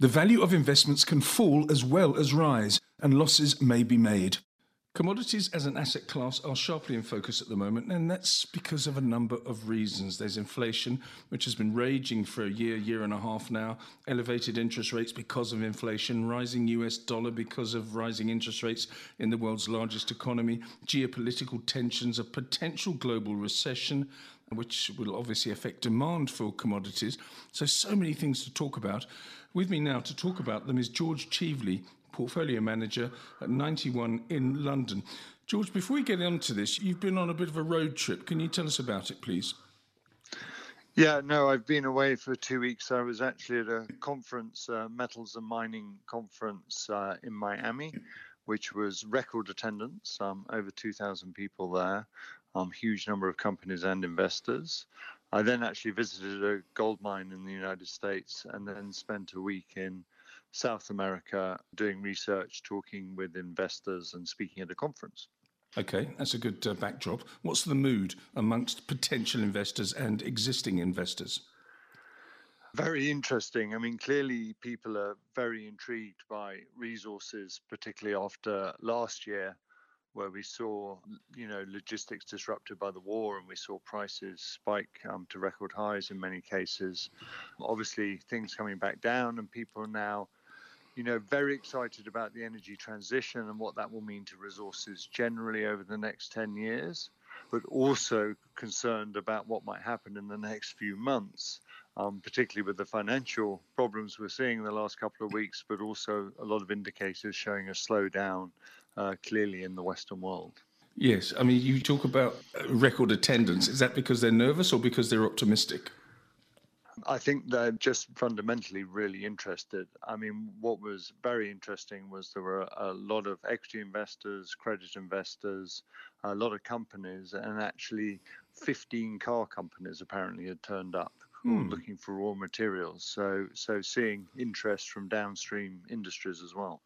The value of investments can fall as well as rise, and losses may be made. Commodities as an asset class are sharply in focus at the moment, and that's because of a number of reasons. There's inflation, which has been raging for a year, year and a half now, elevated interest rates because of inflation, rising US dollar because of rising interest rates in the world's largest economy, geopolitical tensions, a potential global recession, which will obviously affect demand for commodities. So, so many things to talk about. With me now to talk about them is George Cheveley, portfolio manager at 91 in London. George, before we get into this, you've been on a bit of a road trip. Can you tell us about it, please? Yeah, no, I've been away for two weeks. I was actually at a conference, uh, metals and mining conference uh, in Miami, which was record attendance, um, over 2,000 people there, um, huge number of companies and investors. I then actually visited a gold mine in the United States and then spent a week in South America doing research, talking with investors, and speaking at a conference. Okay, that's a good uh, backdrop. What's the mood amongst potential investors and existing investors? Very interesting. I mean, clearly people are very intrigued by resources, particularly after last year, where we saw, you know, logistics disrupted by the war and we saw prices spike um, to record highs in many cases. Obviously, things coming back down, and people are now you know, very excited about the energy transition and what that will mean to resources generally over the next 10 years, but also concerned about what might happen in the next few months, um, particularly with the financial problems we're seeing in the last couple of weeks, but also a lot of indicators showing a slowdown uh, clearly in the Western world. Yes, I mean, you talk about record attendance. Is that because they're nervous or because they're optimistic? I think they're just fundamentally really interested. I mean, what was very interesting was there were a lot of equity investors, credit investors, a lot of companies, and actually 15 car companies apparently had turned up hmm. looking for raw materials. So, so seeing interest from downstream industries as well.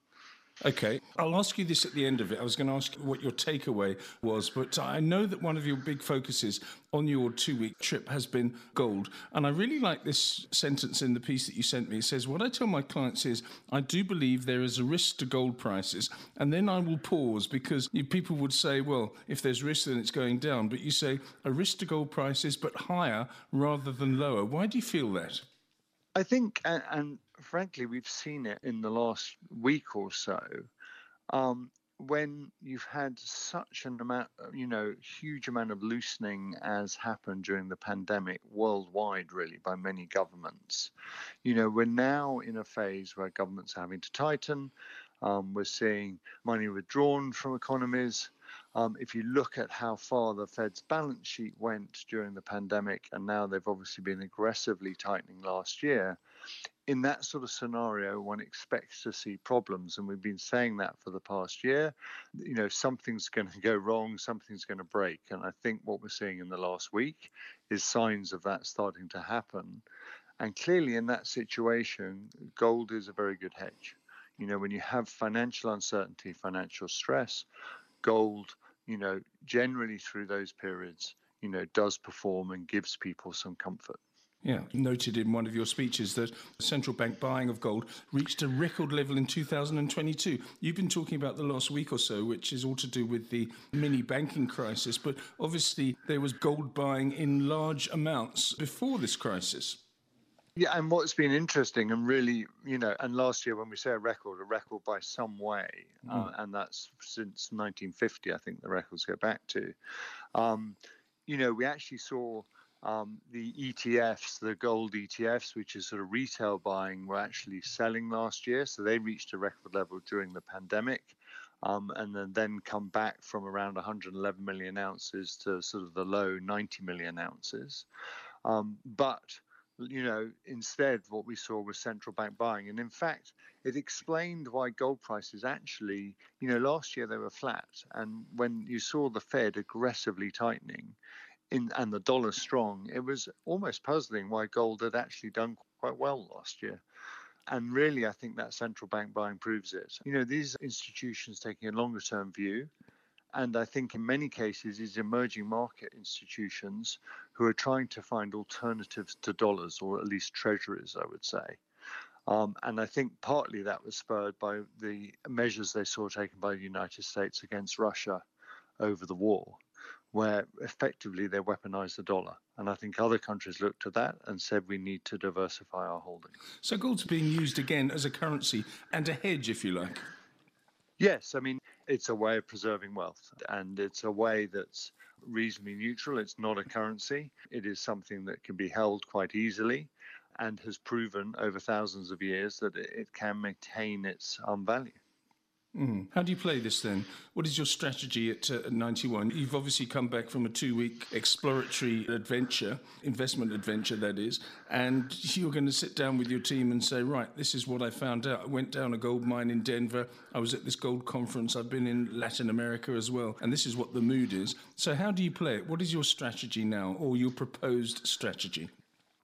Okay, I'll ask you this at the end of it. I was going to ask what your takeaway was, but I know that one of your big focuses on your two week trip has been gold. And I really like this sentence in the piece that you sent me. It says, What I tell my clients is, I do believe there is a risk to gold prices. And then I will pause because people would say, Well, if there's risk, then it's going down. But you say, A risk to gold prices, but higher rather than lower. Why do you feel that? I think, and frankly, we've seen it in the last week or so. Um, when you've had such an amount, you know, huge amount of loosening as happened during the pandemic worldwide, really, by many governments, you know, we're now in a phase where governments are having to tighten. Um, we're seeing money withdrawn from economies. Um, if you look at how far the Fed's balance sheet went during the pandemic, and now they've obviously been aggressively tightening last year, in that sort of scenario, one expects to see problems. And we've been saying that for the past year. You know, something's going to go wrong, something's going to break. And I think what we're seeing in the last week is signs of that starting to happen. And clearly, in that situation, gold is a very good hedge. You know, when you have financial uncertainty, financial stress, gold, you know, generally through those periods, you know, does perform and gives people some comfort. Yeah, noted in one of your speeches that central bank buying of gold reached a record level in 2022. You've been talking about the last week or so, which is all to do with the mini banking crisis, but obviously there was gold buying in large amounts before this crisis. Yeah, and what's been interesting and really, you know, and last year when we say a record, a record by some way, mm. uh, and that's since 1950, I think the records go back to. Um, you know, we actually saw um, the ETFs, the gold ETFs, which is sort of retail buying, were actually selling last year. So they reached a record level during the pandemic. Um, and then, then come back from around 111 million ounces to sort of the low 90 million ounces. Um, but you know, instead, what we saw was central bank buying. And in fact, it explained why gold prices actually, you know, last year they were flat. And when you saw the Fed aggressively tightening, in, and the dollar strong, it was almost puzzling why gold had actually done quite well last year. And really, I think that central bank buying proves it. You know, these institutions taking a longer term view, and I think in many cases, these emerging market institutions who are trying to find alternatives to dollars, or at least treasuries, I would say. Um, and I think partly that was spurred by the measures they saw taken by the United States against Russia over the war, where effectively they weaponized the dollar. And I think other countries looked at that and said we need to diversify our holdings. So gold's being used again as a currency and a hedge, if you like. Yes, I mean, it's a way of preserving wealth and it's a way that's reasonably neutral. It's not a currency, it is something that can be held quite easily and has proven over thousands of years that it can maintain its um, value. Mm. How do you play this then? What is your strategy at uh, 91? You've obviously come back from a two week exploratory adventure, investment adventure, that is, and you're going to sit down with your team and say, right, this is what I found out. I went down a gold mine in Denver. I was at this gold conference. I've been in Latin America as well. And this is what the mood is. So, how do you play it? What is your strategy now or your proposed strategy?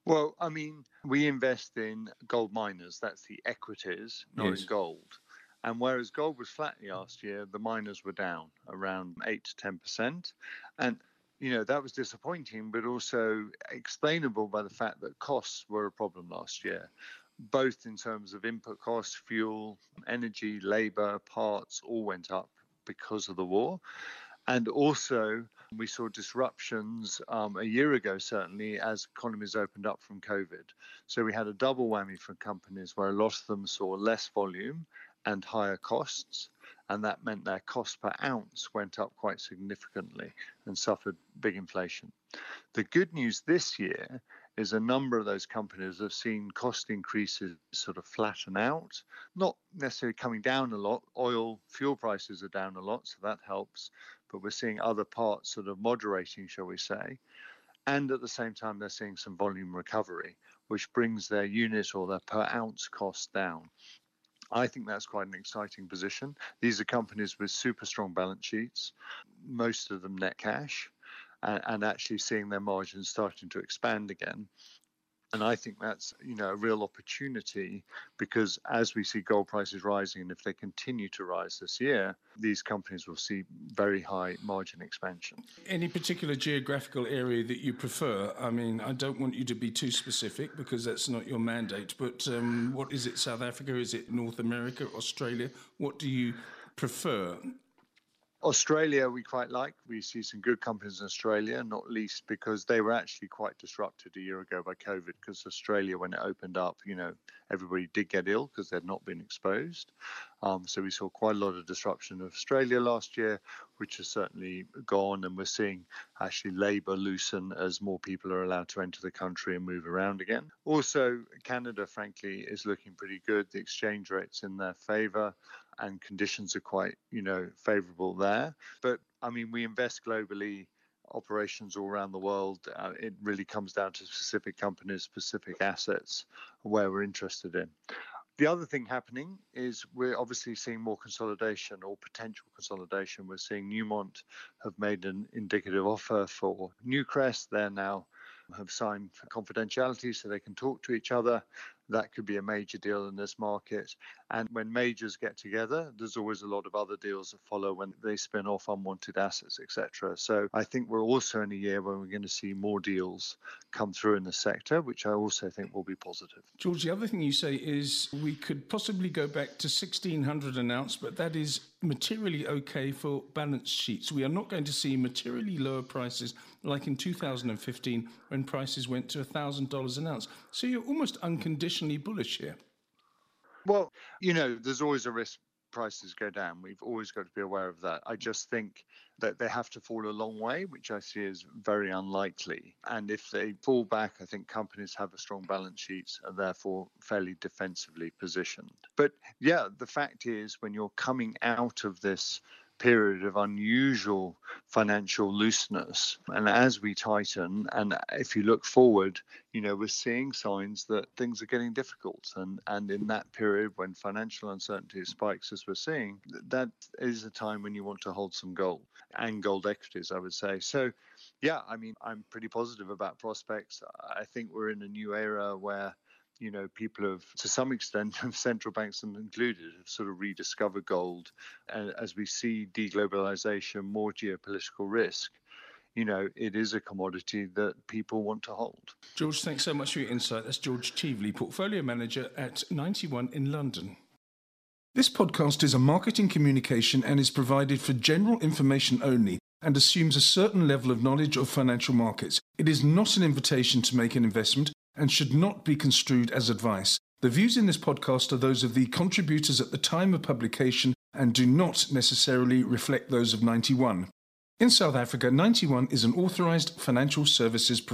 Well, I mean, we invest in gold miners. That's the equities, not yes. in gold. And whereas gold was flat last year, the miners were down around 8 to 10%. And, you know, that was disappointing, but also explainable by the fact that costs were a problem last year, both in terms of input costs, fuel, energy, labor, parts, all went up because of the war. And also, we saw disruptions um, a year ago, certainly, as economies opened up from COVID. So we had a double whammy for companies where a lot of them saw less volume and higher costs. And that meant their cost per ounce went up quite significantly and suffered big inflation. The good news this year is a number of those companies have seen cost increases sort of flatten out, not necessarily coming down a lot. Oil, fuel prices are down a lot, so that helps. But we're seeing other parts sort of moderating, shall we say. And at the same time, they're seeing some volume recovery, which brings their unit or their per ounce cost down. I think that's quite an exciting position. These are companies with super strong balance sheets, most of them net cash, and, and actually seeing their margins starting to expand again. And I think that's you know a real opportunity because as we see gold prices rising, and if they continue to rise this year, these companies will see very high margin expansion. Any particular geographical area that you prefer? I mean, I don't want you to be too specific because that's not your mandate. But um, what is it? South Africa? Is it North America? Australia? What do you prefer? Australia, we quite like. We see some good companies in Australia, not least because they were actually quite disrupted a year ago by COVID. Because Australia, when it opened up, you know, everybody did get ill because they'd not been exposed. Um, so we saw quite a lot of disruption of Australia last year, which has certainly gone. And we're seeing actually labour loosen as more people are allowed to enter the country and move around again. Also, Canada, frankly, is looking pretty good. The exchange rate's in their favour and conditions are quite, you know, favorable there. But I mean, we invest globally, operations all around the world. Uh, it really comes down to specific companies, specific assets where we're interested in. The other thing happening is we're obviously seeing more consolidation or potential consolidation. We're seeing Newmont have made an indicative offer for Newcrest. They're now have signed for confidentiality so they can talk to each other. That could be a major deal in this market. And when majors get together, there's always a lot of other deals that follow when they spin off unwanted assets, etc. So I think we're also in a year when we're going to see more deals come through in the sector, which I also think will be positive. George, the other thing you say is we could possibly go back to 1600 an ounce, but that is materially okay for balance sheets. We are not going to see materially lower prices like in 2015 when prices went to $1,000 an ounce. So you're almost unconditionally bullish here. Well, you know, there's always a risk prices go down. We've always got to be aware of that. I just think that they have to fall a long way, which I see as very unlikely. And if they fall back, I think companies have a strong balance sheets and therefore fairly defensively positioned. But yeah, the fact is, when you're coming out of this period of unusual financial looseness. And as we tighten, and if you look forward, you know, we're seeing signs that things are getting difficult. And, and in that period when financial uncertainty spikes, as we're seeing, that is a time when you want to hold some gold and gold equities, I would say. So, yeah, I mean, I'm pretty positive about prospects. I think we're in a new era where you know, people have, to some extent, central banks included, have sort of rediscovered gold. And as we see deglobalization, more geopolitical risk, you know, it is a commodity that people want to hold. George, thanks so much for your insight. That's George Cheveley, Portfolio Manager at 91 in London. This podcast is a marketing communication and is provided for general information only and assumes a certain level of knowledge of financial markets. It is not an invitation to make an investment and should not be construed as advice. The views in this podcast are those of the contributors at the time of publication and do not necessarily reflect those of 91. In South Africa, 91 is an authorized financial services provider.